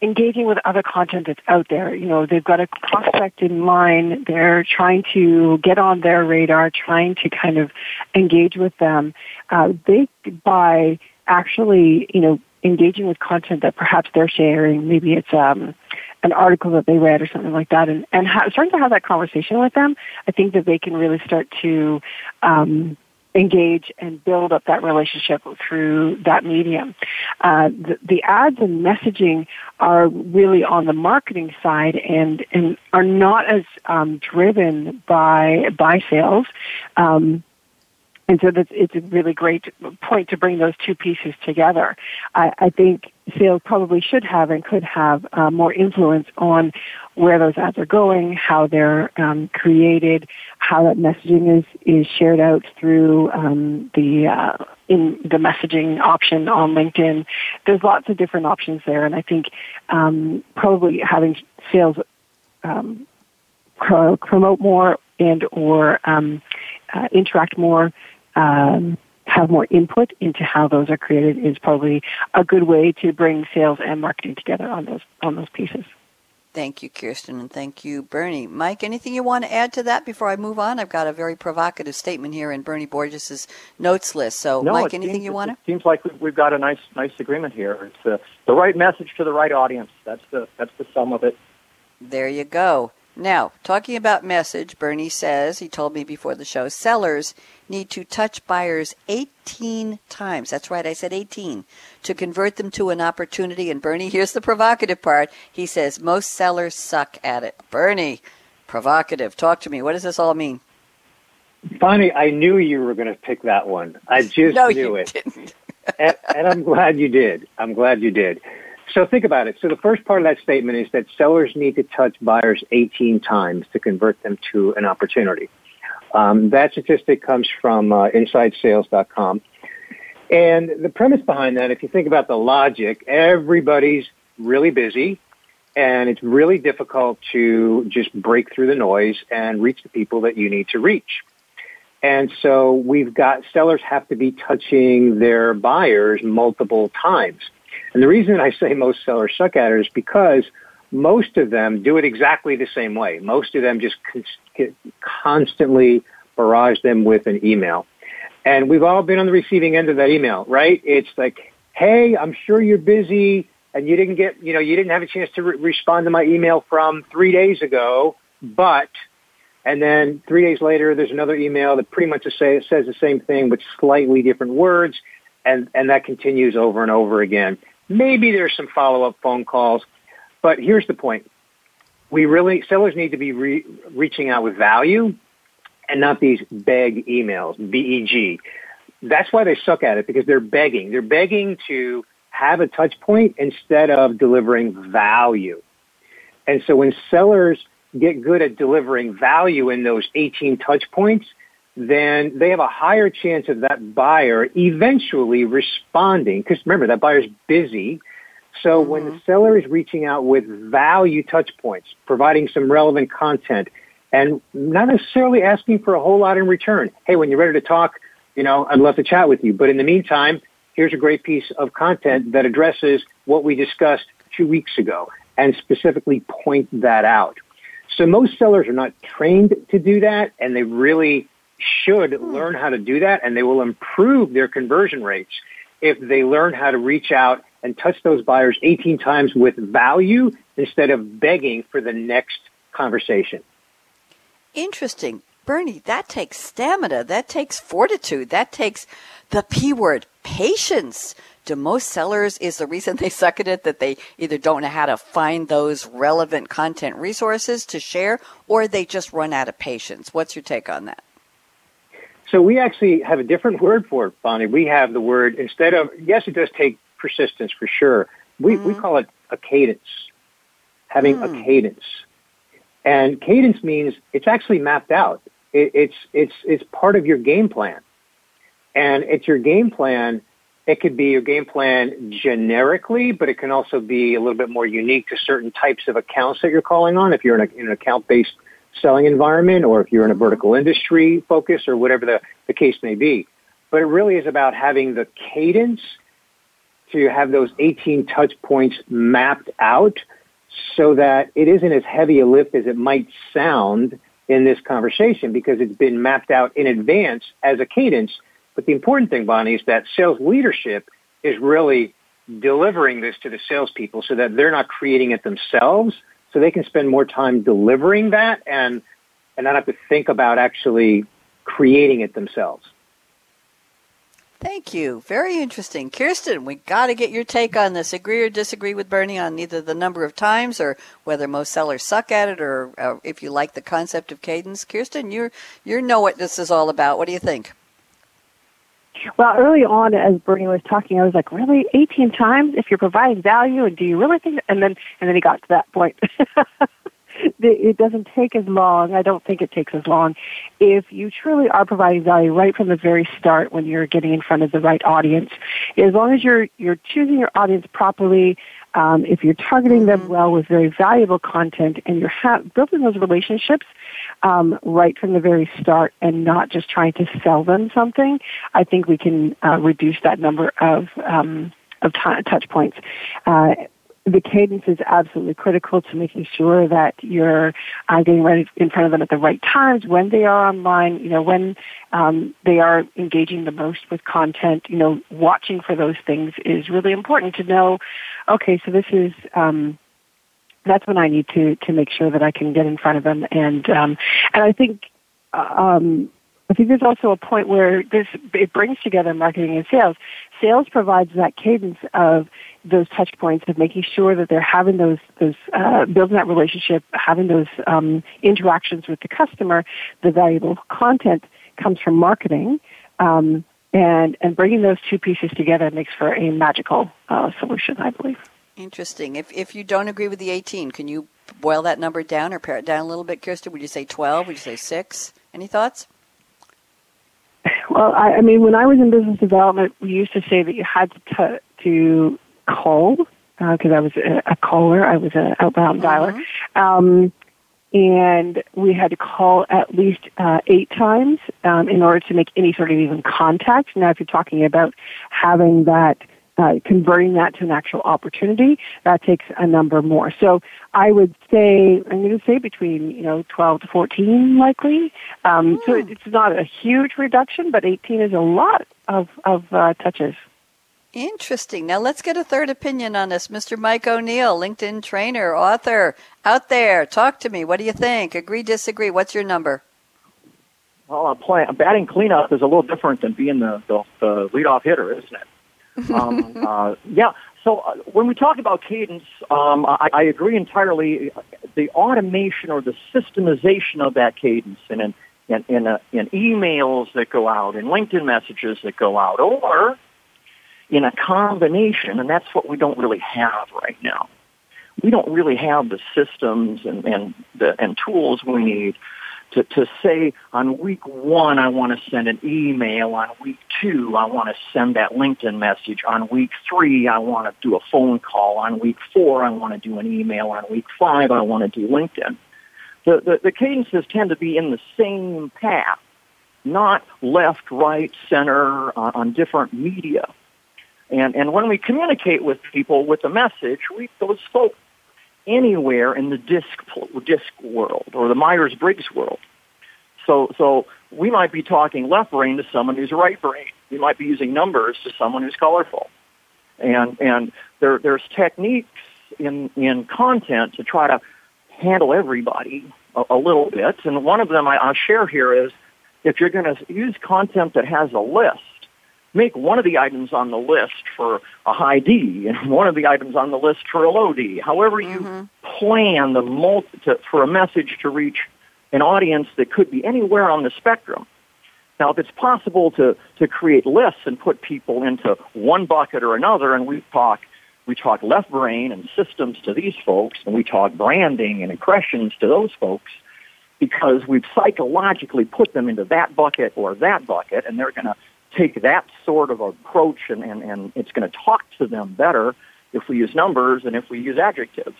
engaging with other content that's out there. You know, they've got a prospect in mind. They're trying to get on their radar, trying to kind of engage with them. Uh, they by actually, you know, engaging with content that perhaps they're sharing. Maybe it's um, an article that they read or something like that, and and ha- starting to have that conversation with them. I think that they can really start to um, engage and build up that relationship through that medium. Uh, the, the, ads and messaging are really on the marketing side and and are not as um, driven by by sales. Um, and so that's, it's a really great point to bring those two pieces together. I, I think sales probably should have and could have uh, more influence on where those ads are going, how they're um, created, how that messaging is, is shared out through um, the uh, in the messaging option on LinkedIn. There's lots of different options there, and I think um, probably having sales um, promote more and or um, uh, interact more um, have more input into how those are created is probably a good way to bring sales and marketing together on those on those pieces. Thank you, Kirsten, and thank you, Bernie. Mike, anything you want to add to that before I move on? I've got a very provocative statement here in Bernie Borges's notes list. So, no, Mike, anything seems, you want to? It seems like we've got a nice, nice agreement here. It's the, the right message to the right audience. That's the that's the sum of it. There you go. Now, talking about message, Bernie says, he told me before the show, sellers need to touch buyers 18 times. That's right, I said 18 to convert them to an opportunity. And Bernie, here's the provocative part. He says, most sellers suck at it. Bernie, provocative. Talk to me. What does this all mean? Bonnie, I knew you were going to pick that one. I just no, knew it. and, and I'm glad you did. I'm glad you did. So think about it. So the first part of that statement is that sellers need to touch buyers 18 times to convert them to an opportunity. Um, that statistic comes from uh, InsideSales.com. And the premise behind that, if you think about the logic, everybody's really busy and it's really difficult to just break through the noise and reach the people that you need to reach. And so we've got sellers have to be touching their buyers multiple times. And the reason I say most sellers suck at it is because most of them do it exactly the same way. Most of them just constantly barrage them with an email. And we've all been on the receiving end of that email, right? It's like, hey, I'm sure you're busy and you didn't get, you know, you didn't have a chance to re- respond to my email from three days ago, but, and then three days later, there's another email that pretty much say, says the same thing with slightly different words, and, and that continues over and over again. Maybe there's some follow-up phone calls, but here's the point. We really, sellers need to be re- reaching out with value and not these beg emails, B-E-G. That's why they suck at it because they're begging. They're begging to have a touch point instead of delivering value. And so when sellers get good at delivering value in those 18 touch points, then they have a higher chance of that buyer eventually responding. Because remember, that buyer's busy. So mm-hmm. when the seller is reaching out with value touch points, providing some relevant content, and not necessarily asking for a whole lot in return. Hey, when you're ready to talk, you know, I'd love to chat with you. But in the meantime, here's a great piece of content that addresses what we discussed two weeks ago and specifically point that out. So most sellers are not trained to do that and they really should hmm. learn how to do that and they will improve their conversion rates if they learn how to reach out and touch those buyers 18 times with value instead of begging for the next conversation. Interesting. Bernie, that takes stamina. That takes fortitude. That takes the P word, patience. Do most sellers, is the reason they suck at it that they either don't know how to find those relevant content resources to share or they just run out of patience? What's your take on that? So we actually have a different word for it, Bonnie. We have the word, instead of, yes, it does take persistence for sure. We, mm-hmm. we call it a cadence, having mm. a cadence. And cadence means it's actually mapped out. It, it's, it's, it's part of your game plan. And it's your game plan. It could be your game plan generically, but it can also be a little bit more unique to certain types of accounts that you're calling on. If you're in, a, in an account-based selling environment or if you're in a vertical industry focus or whatever the, the case may be. But it really is about having the cadence to have those 18 touch points mapped out so that it isn't as heavy a lift as it might sound in this conversation because it's been mapped out in advance as a cadence. But the important thing, Bonnie, is that sales leadership is really delivering this to the salespeople so that they're not creating it themselves, so they can spend more time delivering that and and not have to think about actually creating it themselves. Thank you. Very interesting. Kirsten, we got to get your take on this. Agree or disagree with Bernie on either the number of times or whether most sellers suck at it or uh, if you like the concept of cadence. Kirsten, you you know what this is all about. What do you think? Well, early on, as Bernie was talking, I was like, "Really, 18 times? If you're providing value, and do you really think?" And then, and then he got to that point. it doesn't take as long. I don't think it takes as long if you truly are providing value right from the very start when you're getting in front of the right audience. As long as you're you're choosing your audience properly, um, if you're targeting them mm-hmm. well with very valuable content, and you're ha- building those relationships um, right from the very start, and not just trying to sell them something, I think we can uh, reduce that number of um, of t- touch points. Uh, the cadence is absolutely critical to making sure that you're uh, getting ready in front of them at the right times when they are online, you know, when um, they are engaging the most with content, you know, watching for those things is really important to know, okay, so this is, um, that's when I need to, to make sure that I can get in front of them. And, um, and I think, um, I think there's also a point where this it brings together marketing and sales. Sales provides that cadence of those touch points of making sure that they're having those those uh, building that relationship, having those um, interactions with the customer. The valuable content comes from marketing, um, and and bringing those two pieces together makes for a magical uh, solution, I believe. Interesting. If if you don't agree with the 18, can you boil that number down or pare it down a little bit, Kirsten? Would you say 12? Would you say six? Any thoughts? Well, I, I mean, when I was in business development, we used to say that you had to, t- to call because uh, I was a, a, caller. I was an outbound dialer. Mm-hmm. Um, and we had to call at least uh, eight times um, in order to make any sort of even contact. Now, if you're talking about having that uh, converting that to an actual opportunity, that takes a number more. So I would say, I'm going to say between, you know, 12 to 14 likely. Um, So Hmm. it's not a huge reduction, but 18 is a lot of, of uh, touches. Interesting. Now let's get a third opinion on this. Mr. Mike O'Neill, LinkedIn trainer, author, out there. Talk to me. What do you think? Agree, disagree? What's your number? Well, uh, play, batting cleanup is a little different than being the, the, the leadoff hitter, isn't it? Um, uh, yeah. So uh, when we talk about cadence, um, I, I agree entirely. The automation or the systemization of that cadence, in in in, in emails that go out, in LinkedIn messages that go out, or in a combination, and that's what we don't really have right now. We don't really have the systems and and the and tools we need to, to say on week one, I want to send an email. On week two, I want to send that LinkedIn message. On week three, I want to do a phone call. On week four, I want to do an email. On week five, I want to do LinkedIn. The, the, the cadences tend to be in the same path, not left, right, center uh, on different media. And, and when we communicate with people with a message, we, those folks anywhere in the DISC DISC world or the Myers Briggs world. So so we might be talking left brain to someone who's right brain. We might be using numbers to someone who's colorful. And and there there's techniques in in content to try to handle everybody a, a little bit. And one of them I, I'll share here is if you're going to use content that has a list, make one of the items on the list for a high D and one of the items on the list for a low D. However you Mm-hmm. plan the multi- to, for a message to reach an audience that could be anywhere on the spectrum. Now, if it's possible to, to create lists and put people into one bucket or another, and we talk, we talk left brain and systems to these folks, and we talk branding and impressions to those folks, because we've psychologically put them into that bucket or that bucket, and they're going to take that sort of approach and, and, and it's going to talk to them better if we use numbers and if we use adjectives.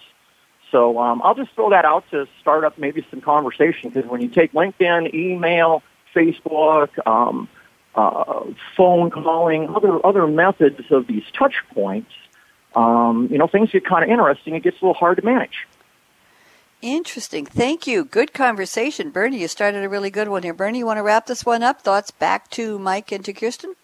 So um, I'll just throw that out to start up maybe some conversation because when you take LinkedIn, email, Facebook, um, uh, phone calling, other other methods of these touch points, um, you know, things get kind of interesting. It gets a little hard to manage. Interesting. Thank you. Good conversation. Bernie, you started a really good one here. Bernie, you want to wrap this one up? Thoughts back to Mike and to Kirsten?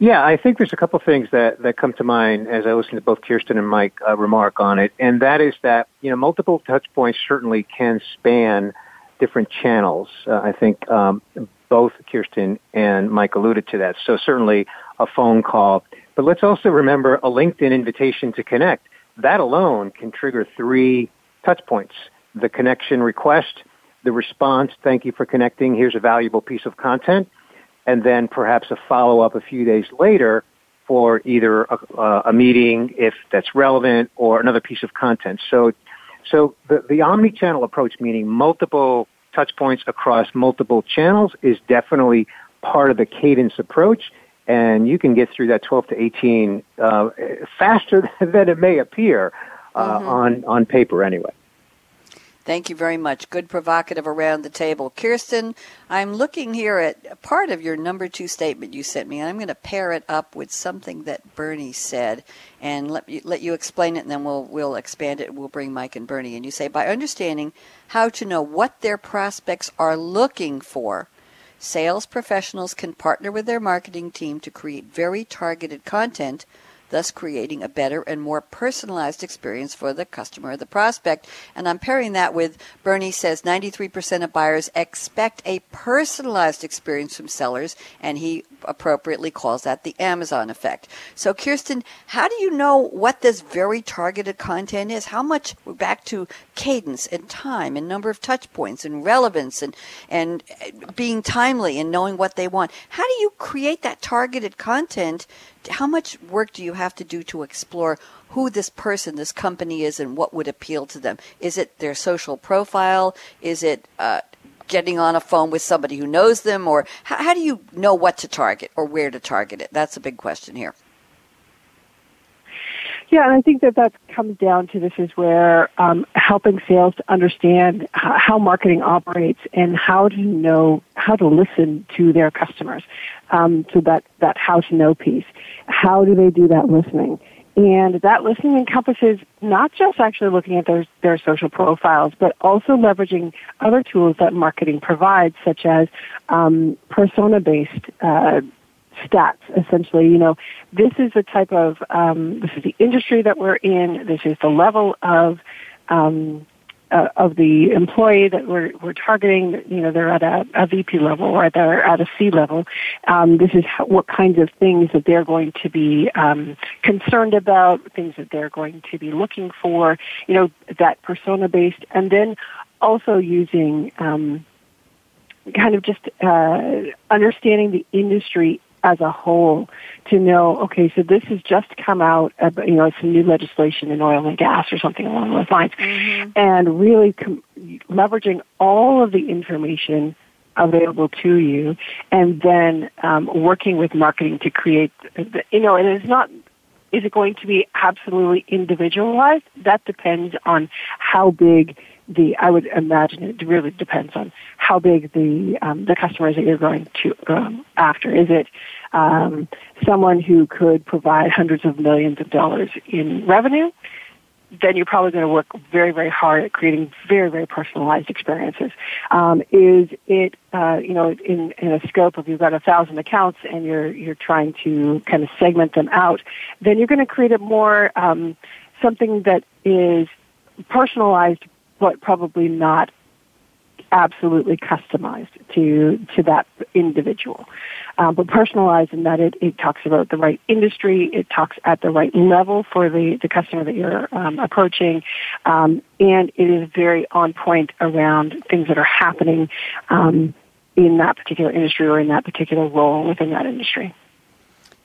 Yeah, I think there's a couple things that, that come to mind as I listen to both Kirsten and Mike uh, remark on it, and that is that you know multiple touch points certainly can span different channels. Uh, I think um, both Kirsten and Mike alluded to that. So certainly a phone call, but let's also remember a LinkedIn invitation to connect. That alone can trigger three touch points: the connection request, the response, "Thank you for connecting. Here's a valuable piece of content." and then perhaps a follow up a few days later for either a, uh, a meeting if that's relevant or another piece of content. So, so the, the omni-channel approach, meaning multiple touch points across multiple channels, is definitely part of the cadence approach. And you can get through that 12 to 18 uh, faster than it may appear uh, Mm-hmm. on on paper, anyway. Thank you very much. Good provocative around the table. Kirsten, I'm looking here at part of your number two statement you sent me, and I'm going to pair it up with something that Bernie said and let you, let you explain it, and then we'll, we'll expand it. We'll bring Mike and Bernie. And you say, by understanding how to know what their prospects are looking for, sales professionals can partner with their marketing team to create very targeted content thus creating a better and more personalized experience for the customer or the prospect. And I'm pairing that with Bernie says 93% of buyers expect a personalized experience from sellers, and he appropriately calls that the Amazon effect. So, Kirsten, how do you know what this very targeted content is? How much, we're back to cadence and time and number of touch points and relevance and, and uh, being timely and knowing what they want. How do you create that targeted content? How much work do you have to do to explore who this person, this company is, and what would appeal to them? Is it their social profile? Is it uh, getting on a phone with somebody who knows them? Or how, how do you know what to target or where to target it? That's a big question here. Yeah, and I think that that comes down to this is where um, helping sales to understand how marketing operates and how to know how to listen to their customers. Um, so that that how to know piece. How do they do that listening? And that listening encompasses not just actually looking at their, their social profiles, but also leveraging other tools that marketing provides, such as um, persona-based uh, stats. Essentially, you know, this is the type of um, this is the industry that we're in. This is the level of um, uh, of the employee that we're, we're targeting, you know, they're at a, a VP level or they're at a C level. Um, this is how, what kinds of things that they're going to be um, concerned about, things that they're going to be looking for, you know, that persona based, and then also using um, kind of just uh, understanding the industry as a whole to know, okay, so this has just come out, uh, you know, some new legislation in oil and gas or something along those lines, mm-hmm. and really com- leveraging all of the information available to you, and then um, working with marketing to create, the, you know, and it's not. Is it going to be absolutely individualized? That depends on how big the I would imagine it really depends on how big the um, the customers that you're going to um, after. Is it um, someone who could provide hundreds of millions of dollars in revenue? Then you're probably going to work very, very hard at creating very, very personalized experiences. Um, is it, uh, you know, in, in a scope of you've got a thousand accounts and you're you're trying to kind of segment them out? Then you're going to create a more um, something that is personalized but probably not absolutely customized to to that individual, um, but personalized in that it, it talks about the right industry, it talks at the right level for the the customer that you're um, approaching, um, and it is very on point around things that are happening um, in that particular industry or in that particular role within that industry.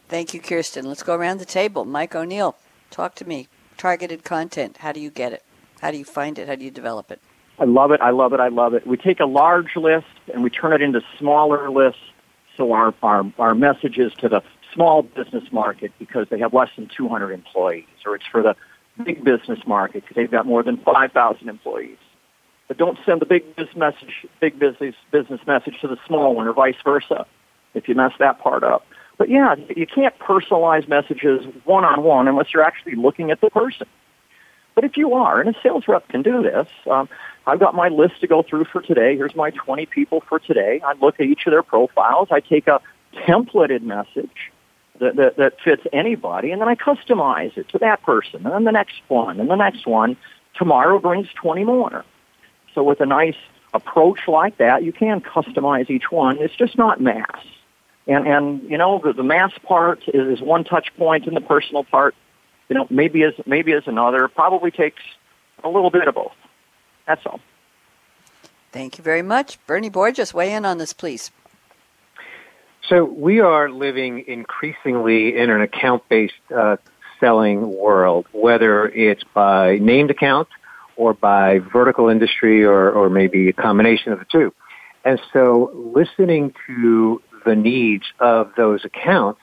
Thank you, Kirsten. Let's go around the table. Mike O'Neill, talk to me. Targeted content. How do you get it? How do you find it? How do you develop it? I love it. I love it. I love it. We take a large list and we turn it into smaller lists. So our, our, our message is to the small business market because they have less than 200 employees, or it's for the big business market because they've got more than 5,000 employees. But don't send the big business message, big business business message to the small one, or vice versa. If you mess that part up. But yeah, you can't personalize messages one on one unless you're actually looking at the person. But if you are, and a sales rep can do this, um, I've got my list to go through for today. Here's my 20 people for today. I look at each of their profiles. I take a templated message that, that, that fits anybody, and then I customize it to that person, and then the next one, and the next one. Tomorrow brings 20 more. So with a nice approach like that, you can customize each one. It's just not mass. And, and you know, the, the mass part is one touch point, and the personal part you know, maybe as maybe as another. Probably takes a little bit of both. That's all. Thank you very much, Bernie Borges. Weigh in on this, please. So we are living increasingly in an account-based uh, selling world, whether it's by named account or by vertical industry or, or maybe a combination of the two. And so listening to the needs of those accounts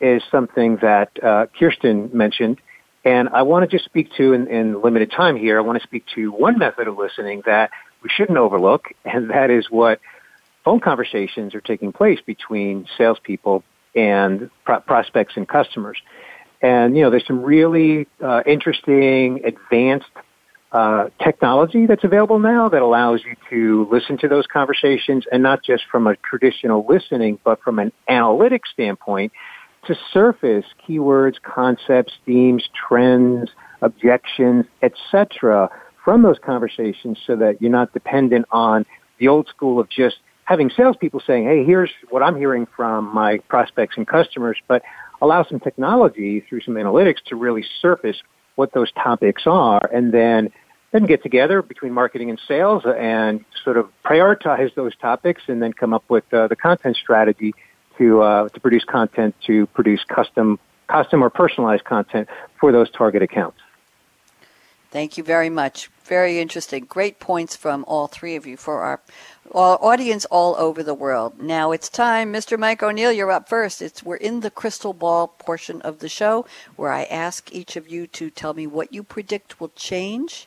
is something that uh, Kirsten mentioned. And I want to just speak to, in, in limited time here, I want to speak to one method of listening that we shouldn't overlook, and that is what phone conversations are taking place between salespeople and pro- prospects and customers. And, you know, there's some really uh, interesting, advanced uh, technology that's available now that allows you to listen to those conversations and not just from a traditional listening, but from an analytic standpoint to surface keywords, concepts, themes, trends, objections, etc. from those conversations so that you're not dependent on the old school of just having salespeople saying, hey, here's what I'm hearing from my prospects and customers, but allow some technology through some analytics to really surface what those topics are and then then get together between marketing and sales and sort of prioritize those topics and then come up with uh, the content strategy to uh, to produce content to produce custom custom or personalized content for those target accounts. Thank you very much. Very interesting. Great points from all three of you for our, our audience all over the world. Now it's time, Mr. Mike O'Neill, you're up first. It's we're in the crystal ball portion of the show where I ask each of you to tell me what you predict will change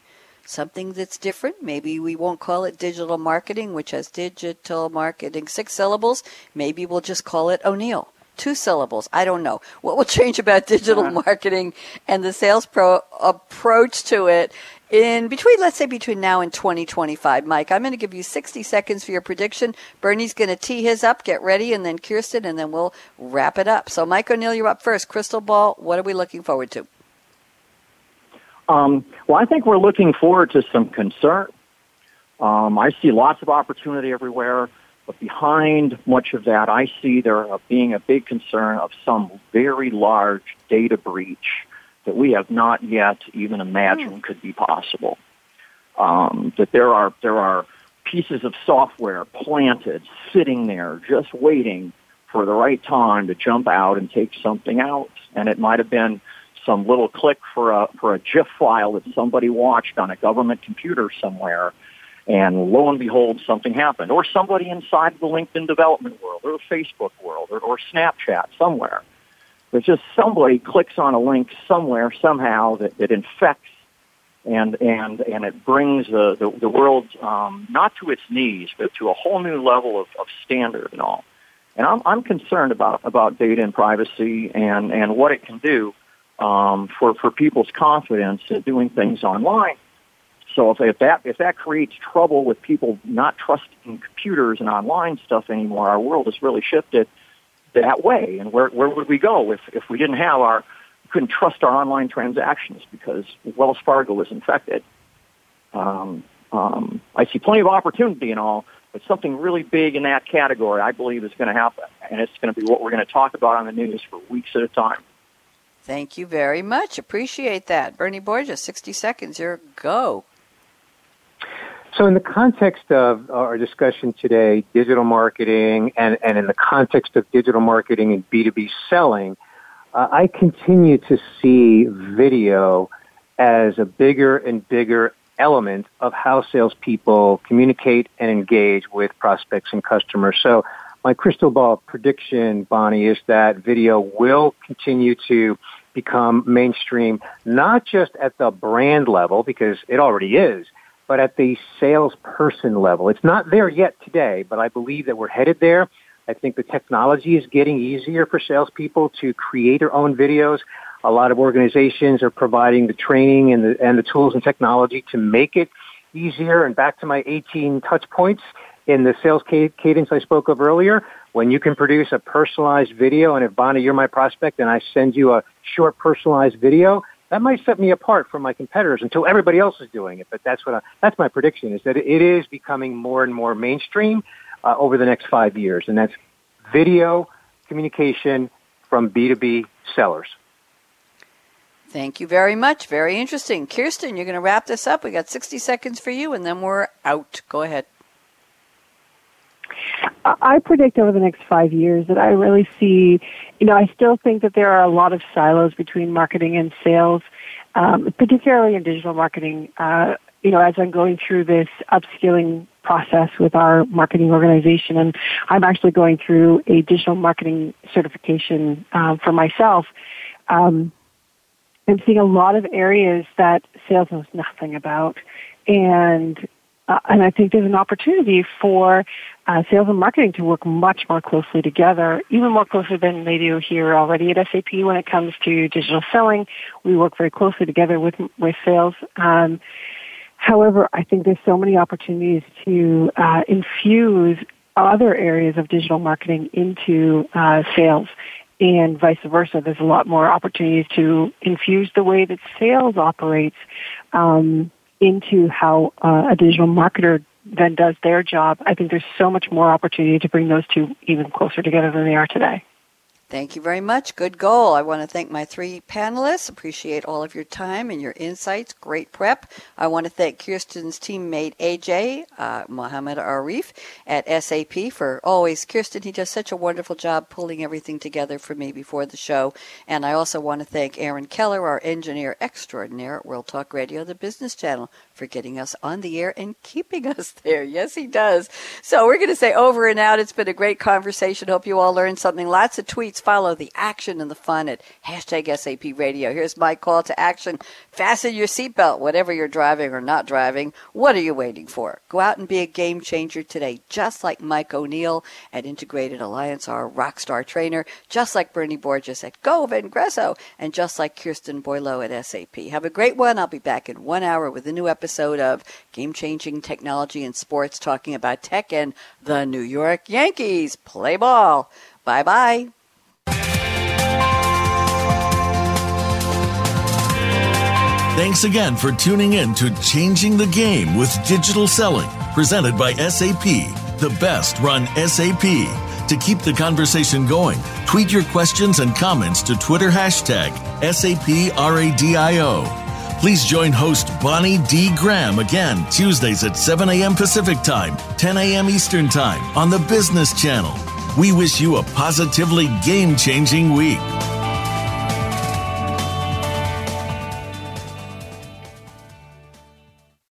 something that's different. Maybe we won't call it digital marketing, which has digital marketing six syllables. Maybe we'll just call it O'Neill. Two syllables. I don't know. What will change about digital uh-huh. marketing and the sales pro approach to it in between, let's say between now and 2025. Mike, I'm going to give you 60 seconds for your prediction. Bernie's going to tee his up, get ready, and then Kirsten, and then we'll wrap it up. So, Mike O'Neill, you're up first. Crystal ball, what are we looking forward to? Um, well, I think we're looking forward to some concern. Um, I see lots of opportunity everywhere, but behind much of that, I see there being a big concern of some very large data breach that we have not yet even imagined mm. could be possible. Um, that there are there are pieces of software planted, sitting there, just waiting for the right time to jump out and take something out, and it might have been some little click for a for a GIF file that somebody watched on a government computer somewhere, and lo and behold, something happened. Or somebody inside the LinkedIn development world, or the Facebook world, or, or Snapchat somewhere. There's just somebody clicks on a link somewhere somehow that, infects and and and it brings the the, the world um, not to its knees, but to a whole new level of, of standard and all. And I'm I'm concerned about about data and privacy and and what it can do um, for for people's confidence in doing things online. So if, if that if that creates trouble with people not trusting computers and online stuff anymore, our world has really shifted that way. And where where would we go if if we didn't have our couldn't trust our online transactions because Wells Fargo was infected? Um, um, I see plenty of opportunity and all, but something really big in that category, I believe, is going to happen, and it's going to be what we're going to talk about on the news for weeks at a time. Thank you very much. Appreciate that. Bernie Borges, 60 seconds, your go. So, in the context of our discussion today, digital marketing, and, and in the context of digital marketing and B2B selling, uh, I continue to see video as a bigger and bigger element of how salespeople communicate and engage with prospects and customers. So, my crystal ball prediction, Bonnie, is that video will continue to become mainstream, not just at the brand level, because it already is, but at the salesperson level. It's not there yet today, but I believe that we're headed there. I think the technology is getting easier for salespeople to create their own videos. A lot of organizations are providing the training and the, and the tools and technology to make it easier. And back to my 18 touch points in the sales cadence I spoke of earlier, when you can produce a personalized video, and if Bonnie, you're my prospect, and I send you a short personalized video, that might set me apart from my competitors until everybody else is doing it. But that's what I, that's my prediction is that it is becoming more and more mainstream uh, over the next five years, and that's video communication from B2B sellers. Thank you very much. Very interesting. Kirsten, you're going to wrap this up. We got 60 seconds for you, and then we're out. Go ahead. I predict over the next five years that I really see, you know, I still think that there are a lot of silos between marketing and sales, um, particularly in digital marketing. Uh, you know, as I'm going through this upskilling process with our marketing organization, and I'm actually going through a digital marketing certification um, for myself. Um, I'm seeing a lot of areas that sales knows nothing about, and uh, and I think there's an opportunity for uh, sales and marketing to work much more closely together, even more closely than they do here already at SAP when it comes to digital selling. We work very closely together with with sales. Um, however, I think there's so many opportunities to uh, infuse other areas of digital marketing into uh, sales and vice versa. There's a lot more opportunities to infuse the way that sales operates um, into how uh, a digital marketer then does their job, I think there's so much more opportunity to bring those two even closer together than they are today. Thank you very much. Good goal. I want to thank my three panelists. Appreciate all of your time and your insights. Great prep. I want to thank Kirsten's teammate AJ, uh, Mohammed Arif at SAP for always. Kirsten, he does such a wonderful job pulling everything together for me before the show. And I also want to thank Aaron Keller, our engineer extraordinaire at World Talk Radio, the business channel, for getting us on the air and keeping us there. Yes, he does. So we're going to say over and out. It's been a great conversation. Hope you all learned something. Lots of tweets follow the action and the fun at hashtag SAP Radio. Here's my call to action. Fasten your seatbelt, whatever you're driving or not driving. What are you waiting for? Go out and be a game changer today, just like Mike O'Neill at Integrated Alliance, our rock star trainer, just like Bernie Borges at Go Vengreso, and just like Kirsten Boileau at SAP. Have a great one. I'll be back in one hour with a new episode of Game Changing Technology and Sports, talking about tech and the New York Yankees. Play ball. Bye bye. Thanks again for tuning in to Changing the Game with Digital Selling, presented by SAP, the best run SAP. To keep the conversation going, tweet your questions and comments to Twitter hashtag SAPRADIO. Please join host Bonnie D. Graham again Tuesdays at 7 a.m. Pacific Time, 10 a.m. Eastern Time on the Business Channel. We wish you a positively game changing week.